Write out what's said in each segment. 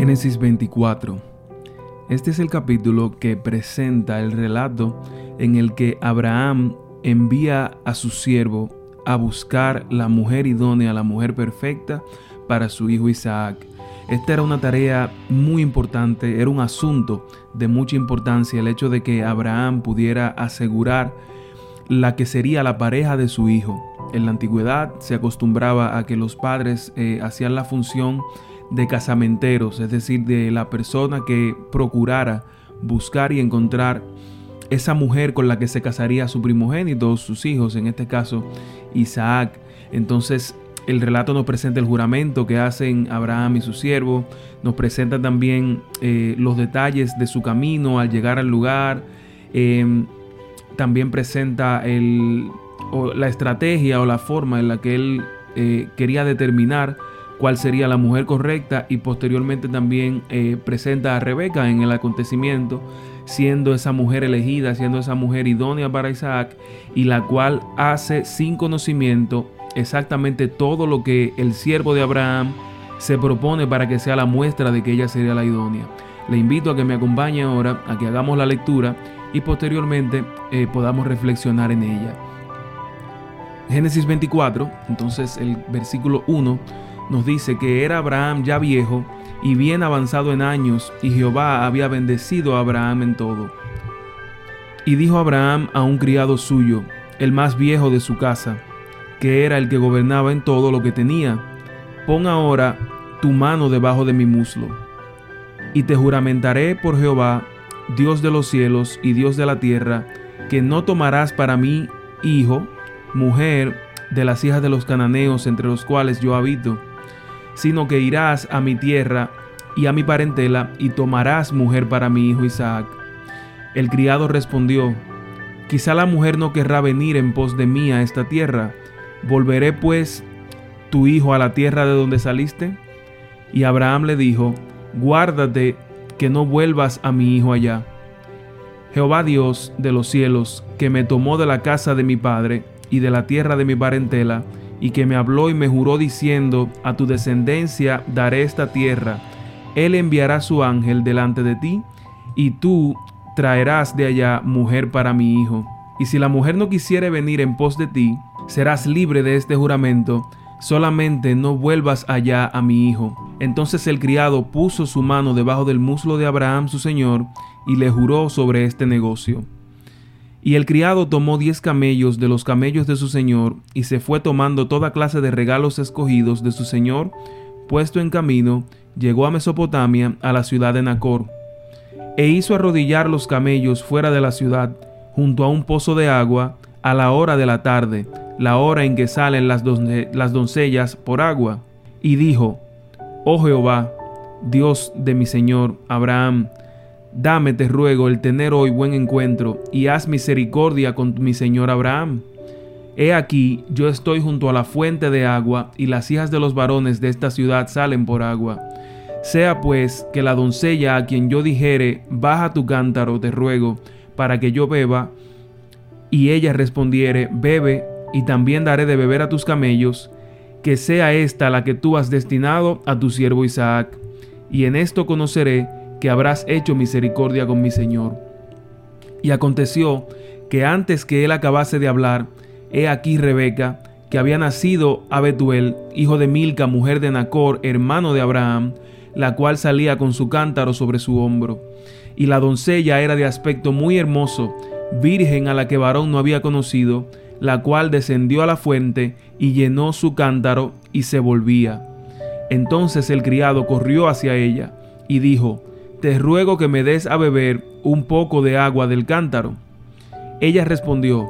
Génesis 24. Este es el capítulo que presenta el relato en el que Abraham envía a su siervo a buscar la mujer idónea, la mujer perfecta para su hijo Isaac. Esta era una tarea muy importante, era un asunto de mucha importancia el hecho de que Abraham pudiera asegurar la que sería la pareja de su hijo. En la antigüedad se acostumbraba a que los padres eh, hacían la función de casamenteros, es decir, de la persona que procurara buscar y encontrar esa mujer con la que se casaría su primogénito, sus hijos, en este caso Isaac. Entonces el relato nos presenta el juramento que hacen Abraham y su siervo, nos presenta también eh, los detalles de su camino al llegar al lugar, em, también presenta el, la estrategia o la forma en la que él eh, quería determinar cuál sería la mujer correcta y posteriormente también eh, presenta a Rebeca en el acontecimiento, siendo esa mujer elegida, siendo esa mujer idónea para Isaac y la cual hace sin conocimiento exactamente todo lo que el siervo de Abraham se propone para que sea la muestra de que ella sería la idónea. Le invito a que me acompañe ahora, a que hagamos la lectura y posteriormente eh, podamos reflexionar en ella. Génesis 24, entonces el versículo 1 nos dice que era Abraham ya viejo y bien avanzado en años, y Jehová había bendecido a Abraham en todo. Y dijo Abraham a un criado suyo, el más viejo de su casa, que era el que gobernaba en todo lo que tenía, pon ahora tu mano debajo de mi muslo, y te juramentaré por Jehová, Dios de los cielos y Dios de la tierra, que no tomarás para mí hijo, mujer, de las hijas de los cananeos entre los cuales yo habito, sino que irás a mi tierra y a mi parentela y tomarás mujer para mi hijo Isaac. El criado respondió, Quizá la mujer no querrá venir en pos de mí a esta tierra. ¿Volveré pues tu hijo a la tierra de donde saliste? Y Abraham le dijo, Guárdate que no vuelvas a mi hijo allá. Jehová Dios de los cielos, que me tomó de la casa de mi padre y de la tierra de mi parentela, y que me habló y me juró diciendo, a tu descendencia daré esta tierra, él enviará su ángel delante de ti, y tú traerás de allá mujer para mi hijo. Y si la mujer no quisiere venir en pos de ti, serás libre de este juramento, solamente no vuelvas allá a mi hijo. Entonces el criado puso su mano debajo del muslo de Abraham su señor, y le juró sobre este negocio. Y el criado tomó diez camellos de los camellos de su señor, y se fue tomando toda clase de regalos escogidos de su señor, puesto en camino, llegó a Mesopotamia, a la ciudad de Nacor, e hizo arrodillar los camellos fuera de la ciudad, junto a un pozo de agua, a la hora de la tarde, la hora en que salen las, las doncellas por agua, y dijo, Oh Jehová, Dios de mi señor Abraham, Dame, te ruego, el tener hoy buen encuentro, y haz misericordia con mi señor Abraham. He aquí, yo estoy junto a la fuente de agua, y las hijas de los varones de esta ciudad salen por agua. Sea pues que la doncella a quien yo dijere, baja tu cántaro, te ruego, para que yo beba, y ella respondiere, bebe, y también daré de beber a tus camellos, que sea esta la que tú has destinado a tu siervo Isaac. Y en esto conoceré que habrás hecho misericordia con mi Señor. Y aconteció que antes que él acabase de hablar, he aquí Rebeca, que había nacido a Betuel, hijo de Milca, mujer de Nacor, hermano de Abraham, la cual salía con su cántaro sobre su hombro. Y la doncella era de aspecto muy hermoso, virgen a la que varón no había conocido, la cual descendió a la fuente y llenó su cántaro y se volvía. Entonces el criado corrió hacia ella y dijo, te ruego que me des a beber un poco de agua del cántaro. Ella respondió,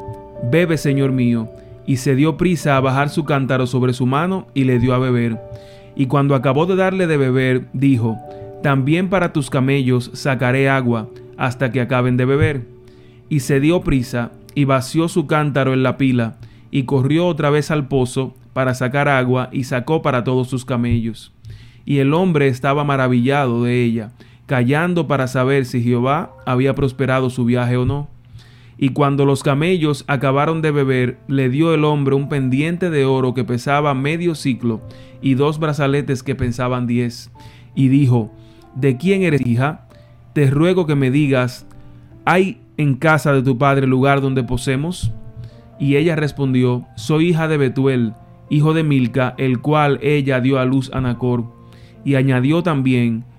Bebe, señor mío, y se dio prisa a bajar su cántaro sobre su mano y le dio a beber. Y cuando acabó de darle de beber, dijo, También para tus camellos sacaré agua hasta que acaben de beber. Y se dio prisa y vació su cántaro en la pila, y corrió otra vez al pozo para sacar agua y sacó para todos sus camellos. Y el hombre estaba maravillado de ella, callando para saber si Jehová había prosperado su viaje o no. Y cuando los camellos acabaron de beber, le dio el hombre un pendiente de oro que pesaba medio ciclo y dos brazaletes que pensaban diez. Y dijo, ¿de quién eres hija? Te ruego que me digas, ¿hay en casa de tu padre lugar donde posemos? Y ella respondió, soy hija de Betuel, hijo de Milca, el cual ella dio a luz a Nacor. Y añadió también,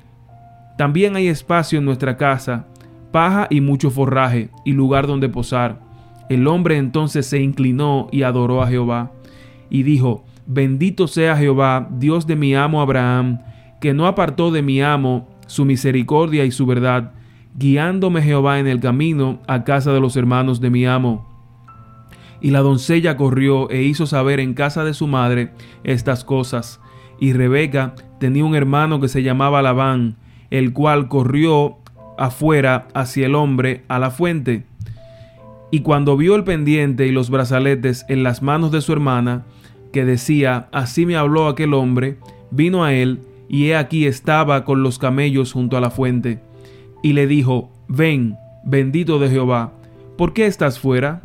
también hay espacio en nuestra casa, paja y mucho forraje, y lugar donde posar. El hombre entonces se inclinó y adoró a Jehová, y dijo, Bendito sea Jehová, Dios de mi amo Abraham, que no apartó de mi amo su misericordia y su verdad, guiándome Jehová en el camino a casa de los hermanos de mi amo. Y la doncella corrió e hizo saber en casa de su madre estas cosas. Y Rebeca tenía un hermano que se llamaba Labán, el cual corrió afuera hacia el hombre a la fuente. Y cuando vio el pendiente y los brazaletes en las manos de su hermana, que decía, así me habló aquel hombre, vino a él, y he aquí estaba con los camellos junto a la fuente. Y le dijo, ven, bendito de Jehová, ¿por qué estás fuera?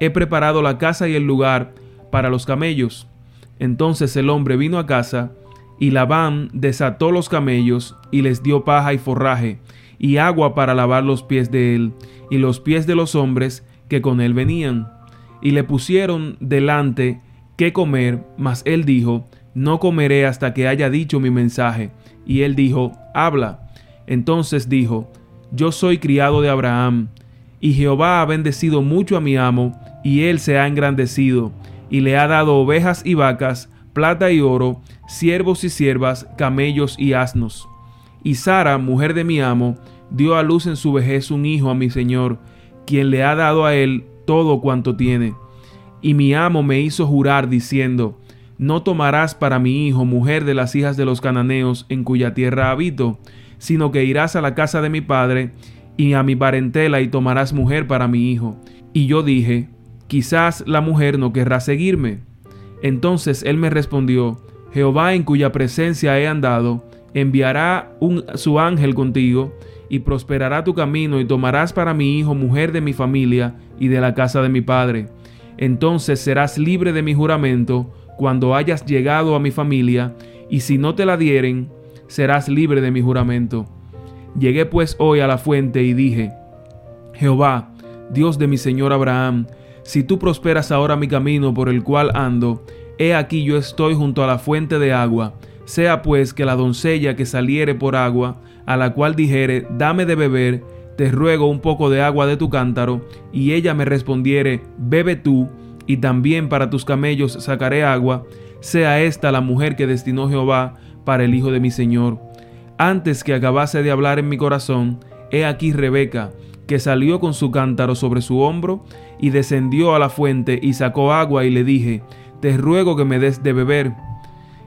He preparado la casa y el lugar para los camellos. Entonces el hombre vino a casa, y Labán desató los camellos, y les dio paja y forraje, y agua para lavar los pies de él, y los pies de los hombres que con él venían. Y le pusieron delante qué comer, mas él dijo, no comeré hasta que haya dicho mi mensaje. Y él dijo, habla. Entonces dijo, yo soy criado de Abraham, y Jehová ha bendecido mucho a mi amo, y él se ha engrandecido, y le ha dado ovejas y vacas, plata y oro, siervos y siervas, camellos y asnos. Y Sara, mujer de mi amo, dio a luz en su vejez un hijo a mi señor, quien le ha dado a él todo cuanto tiene. Y mi amo me hizo jurar diciendo, No tomarás para mi hijo mujer de las hijas de los cananeos en cuya tierra habito, sino que irás a la casa de mi padre y a mi parentela y tomarás mujer para mi hijo. Y yo dije, Quizás la mujer no querrá seguirme. Entonces él me respondió, Jehová en cuya presencia he andado, enviará un, su ángel contigo, y prosperará tu camino, y tomarás para mi hijo mujer de mi familia y de la casa de mi padre entonces serás libre de mi juramento cuando hayas llegado a mi familia, y si no te la dieren, serás libre de mi juramento. Llegué pues hoy a la fuente y dije, Jehová, Dios de mi Señor Abraham, si tú prosperas ahora mi camino por el cual ando, he aquí yo estoy junto a la fuente de agua, sea pues que la doncella que saliere por agua, a la cual dijere, dame de beber, te ruego un poco de agua de tu cántaro, y ella me respondiere, bebe tú, y también para tus camellos sacaré agua, sea esta la mujer que destinó Jehová para el hijo de mi Señor. Antes que acabase de hablar en mi corazón, he aquí Rebeca, que salió con su cántaro sobre su hombro, y descendió a la fuente y sacó agua, y le dije, te ruego que me des de beber.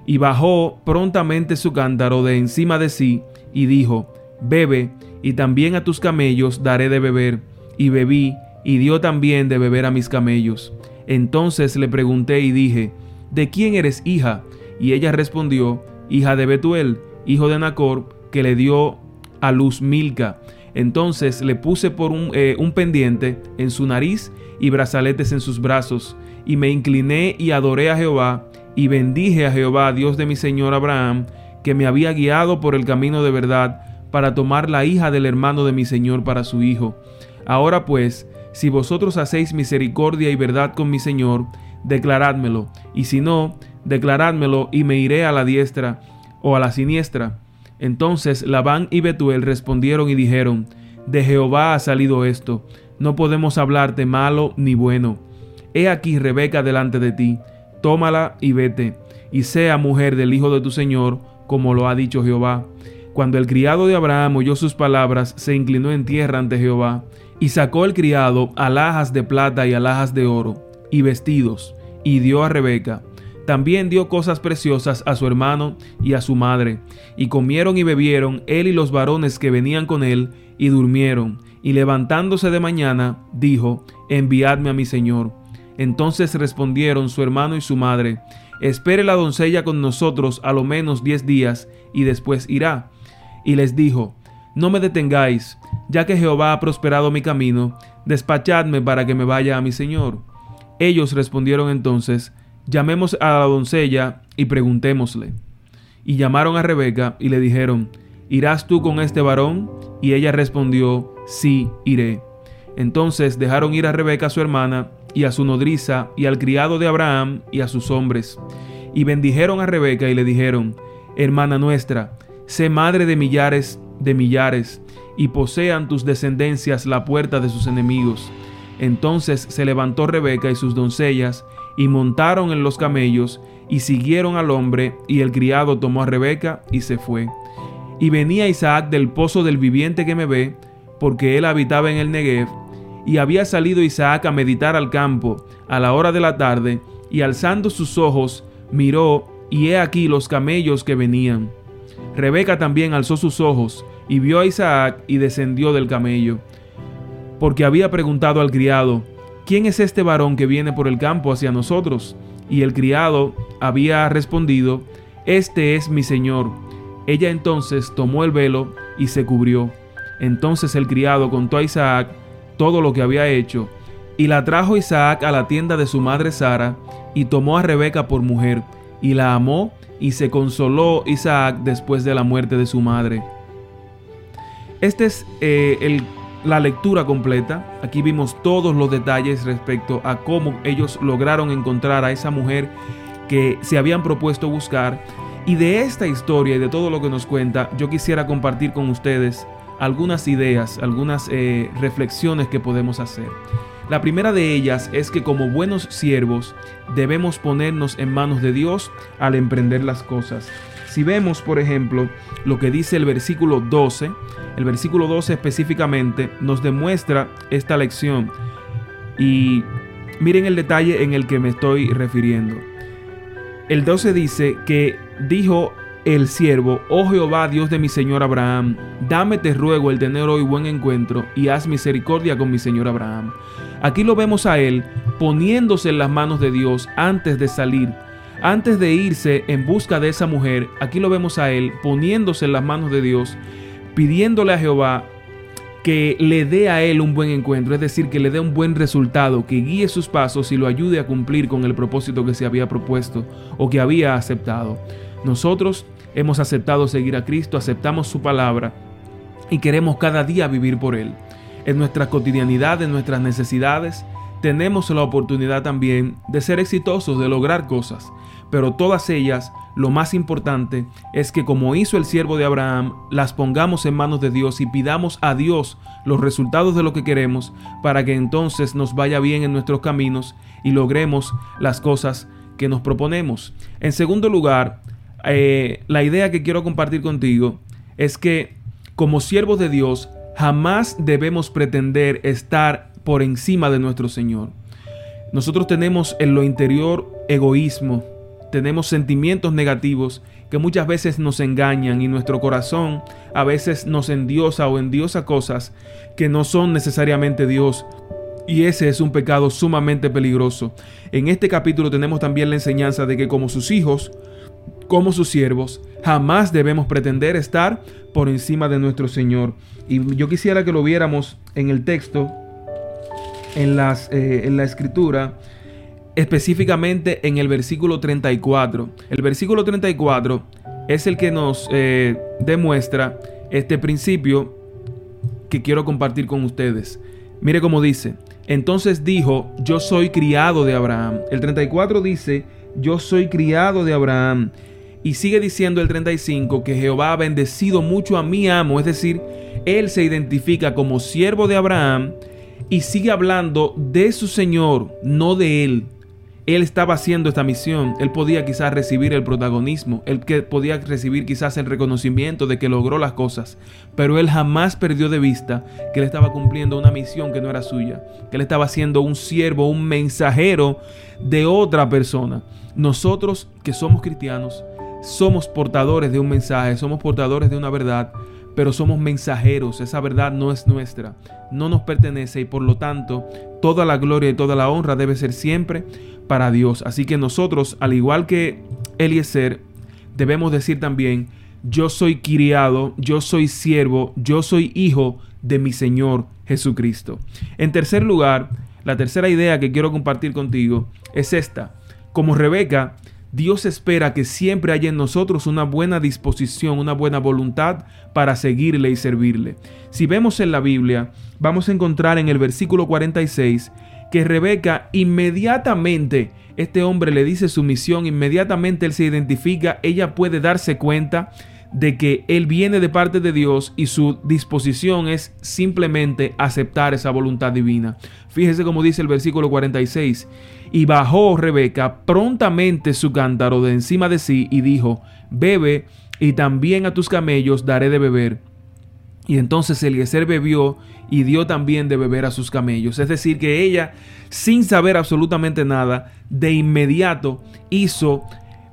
Y bajó prontamente su cántaro de encima de sí, y dijo, bebe, y también a tus camellos daré de beber. Y bebí, y dio también de beber a mis camellos. Entonces le pregunté y dije, ¿de quién eres hija? Y ella respondió, hija de Betuel, hijo de Nacor, que le dio a luz Milca. Entonces le puse por un, eh, un pendiente en su nariz y brazaletes en sus brazos, y me incliné y adoré a Jehová, y bendije a Jehová, Dios de mi señor Abraham, que me había guiado por el camino de verdad, para tomar la hija del hermano de mi Señor para su hijo. Ahora pues, si vosotros hacéis misericordia y verdad con mi Señor, declarádmelo, y si no, declarádmelo y me iré a la diestra o a la siniestra. Entonces Labán y Betuel respondieron y dijeron, De Jehová ha salido esto, no podemos hablarte malo ni bueno. He aquí Rebeca delante de ti, tómala y vete, y sea mujer del hijo de tu Señor, como lo ha dicho Jehová. Cuando el criado de Abraham oyó sus palabras, se inclinó en tierra ante Jehová, y sacó el criado alhajas de plata y alhajas de oro, y vestidos, y dio a Rebeca. También dio cosas preciosas a su hermano y a su madre, y comieron y bebieron él y los varones que venían con él, y durmieron, y levantándose de mañana, dijo, enviadme a mi señor. Entonces respondieron su hermano y su madre, espere la doncella con nosotros a lo menos diez días, y después irá y les dijo, No me detengáis, ya que Jehová ha prosperado mi camino, despachadme para que me vaya a mi señor. Ellos respondieron entonces, Llamemos a la doncella y preguntémosle. Y llamaron a Rebeca y le dijeron, ¿irás tú con este varón? Y ella respondió, sí, iré. Entonces dejaron ir a Rebeca su hermana, y a su nodriza, y al criado de Abraham, y a sus hombres. Y bendijeron a Rebeca y le dijeron, Hermana nuestra, sé madre de millares de millares, y posean tus descendencias la puerta de sus enemigos. Entonces se levantó Rebeca y sus doncellas, y montaron en los camellos, y siguieron al hombre, y el criado tomó a Rebeca y se fue. Y venía Isaac del pozo del viviente que me ve, porque él habitaba en el Negev, y había salido Isaac a meditar al campo a la hora de la tarde, y alzando sus ojos, miró, y he aquí los camellos que venían. Rebeca también alzó sus ojos, y vio a Isaac, y descendió del camello. Porque había preguntado al criado, ¿quién es este varón que viene por el campo hacia nosotros? Y el criado había respondido, Este es mi señor. Ella entonces tomó el velo y se cubrió. Entonces el criado contó a Isaac todo lo que había hecho, y la trajo Isaac a la tienda de su madre Sara, y tomó a Rebeca por mujer, y la amó, y se consoló Isaac después de la muerte de su madre. Esta es eh, la lectura completa. Aquí vimos todos los detalles respecto a cómo ellos lograron encontrar a esa mujer que se habían propuesto buscar. Y de esta historia y de todo lo que nos cuenta, yo quisiera compartir con ustedes algunas ideas, algunas eh, reflexiones que podemos hacer. La primera de ellas es que como buenos siervos debemos ponernos en manos de Dios al emprender las cosas. Si vemos, por ejemplo, lo que dice el versículo 12, el versículo 12 específicamente nos demuestra esta lección. Y miren el detalle en el que me estoy refiriendo. El 12 dice que dijo el siervo, oh Jehová, Dios de mi señor Abraham, dame te ruego el tener hoy buen encuentro y haz misericordia con mi señor Abraham. Aquí lo vemos a él poniéndose en las manos de Dios antes de salir, antes de irse en busca de esa mujer. Aquí lo vemos a él poniéndose en las manos de Dios, pidiéndole a Jehová que le dé a él un buen encuentro, es decir, que le dé un buen resultado, que guíe sus pasos y lo ayude a cumplir con el propósito que se había propuesto o que había aceptado. Nosotros hemos aceptado seguir a Cristo, aceptamos su palabra y queremos cada día vivir por Él. En nuestra cotidianidad, en nuestras necesidades, tenemos la oportunidad también de ser exitosos, de lograr cosas. Pero todas ellas, lo más importante es que como hizo el siervo de Abraham, las pongamos en manos de Dios y pidamos a Dios los resultados de lo que queremos para que entonces nos vaya bien en nuestros caminos y logremos las cosas que nos proponemos. En segundo lugar, eh, la idea que quiero compartir contigo es que como siervos de Dios jamás debemos pretender estar por encima de nuestro Señor. Nosotros tenemos en lo interior egoísmo, tenemos sentimientos negativos que muchas veces nos engañan y nuestro corazón a veces nos endiosa o endiosa cosas que no son necesariamente Dios. Y ese es un pecado sumamente peligroso. En este capítulo tenemos también la enseñanza de que como sus hijos como sus siervos, jamás debemos pretender estar por encima de nuestro Señor. Y yo quisiera que lo viéramos en el texto, en, las, eh, en la escritura, específicamente en el versículo 34. El versículo 34 es el que nos eh, demuestra este principio que quiero compartir con ustedes. Mire cómo dice, entonces dijo, yo soy criado de Abraham. El 34 dice, yo soy criado de Abraham y sigue diciendo el 35 que Jehová ha bendecido mucho a mi amo, es decir, él se identifica como siervo de Abraham y sigue hablando de su Señor, no de él. Él estaba haciendo esta misión, él podía quizás recibir el protagonismo, él que podía recibir quizás el reconocimiento de que logró las cosas, pero él jamás perdió de vista que él estaba cumpliendo una misión que no era suya, que él estaba siendo un siervo, un mensajero de otra persona. Nosotros que somos cristianos, somos portadores de un mensaje, somos portadores de una verdad, pero somos mensajeros. Esa verdad no es nuestra, no nos pertenece y por lo tanto toda la gloria y toda la honra debe ser siempre para Dios. Así que nosotros, al igual que Eliezer, debemos decir también, yo soy criado, yo soy siervo, yo soy hijo de mi Señor Jesucristo. En tercer lugar, la tercera idea que quiero compartir contigo es esta. Como Rebeca, Dios espera que siempre haya en nosotros una buena disposición, una buena voluntad para seguirle y servirle. Si vemos en la Biblia, vamos a encontrar en el versículo 46 que Rebeca inmediatamente, este hombre le dice su misión, inmediatamente él se identifica, ella puede darse cuenta de que él viene de parte de Dios y su disposición es simplemente aceptar esa voluntad divina. Fíjese como dice el versículo 46. Y bajó Rebeca prontamente su cántaro de encima de sí y dijo, bebe y también a tus camellos daré de beber. Y entonces Eliezer bebió y dio también de beber a sus camellos. Es decir, que ella, sin saber absolutamente nada, de inmediato hizo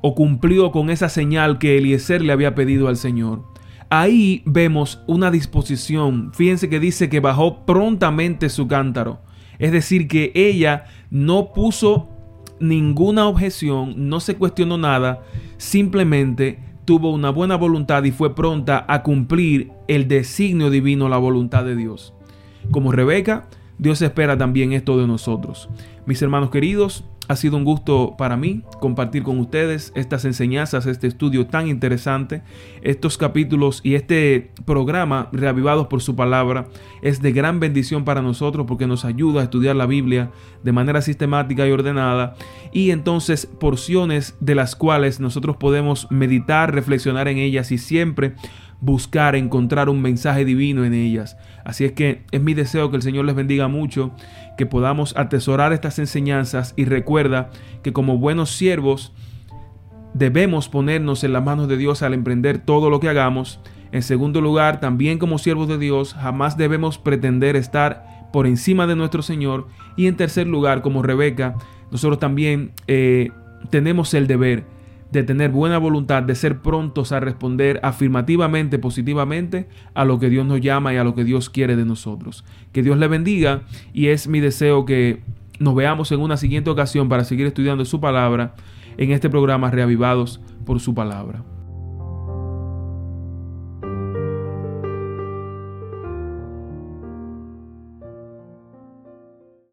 o cumplió con esa señal que Eliezer le había pedido al Señor. Ahí vemos una disposición. Fíjense que dice que bajó prontamente su cántaro. Es decir, que ella no puso ninguna objeción, no se cuestionó nada, simplemente tuvo una buena voluntad y fue pronta a cumplir el designio divino, la voluntad de Dios. Como Rebeca, Dios espera también esto de nosotros. Mis hermanos queridos, ha sido un gusto para mí compartir con ustedes estas enseñanzas, este estudio tan interesante. Estos capítulos y este programa, reavivados por su palabra, es de gran bendición para nosotros porque nos ayuda a estudiar la Biblia de manera sistemática y ordenada. Y entonces porciones de las cuales nosotros podemos meditar, reflexionar en ellas y siempre buscar, encontrar un mensaje divino en ellas. Así es que es mi deseo que el Señor les bendiga mucho, que podamos atesorar estas enseñanzas y recuerda que como buenos siervos debemos ponernos en las manos de Dios al emprender todo lo que hagamos. En segundo lugar, también como siervos de Dios, jamás debemos pretender estar por encima de nuestro Señor. Y en tercer lugar, como Rebeca, nosotros también eh, tenemos el deber de tener buena voluntad, de ser prontos a responder afirmativamente, positivamente a lo que Dios nos llama y a lo que Dios quiere de nosotros. Que Dios le bendiga y es mi deseo que nos veamos en una siguiente ocasión para seguir estudiando su palabra en este programa Reavivados por su palabra.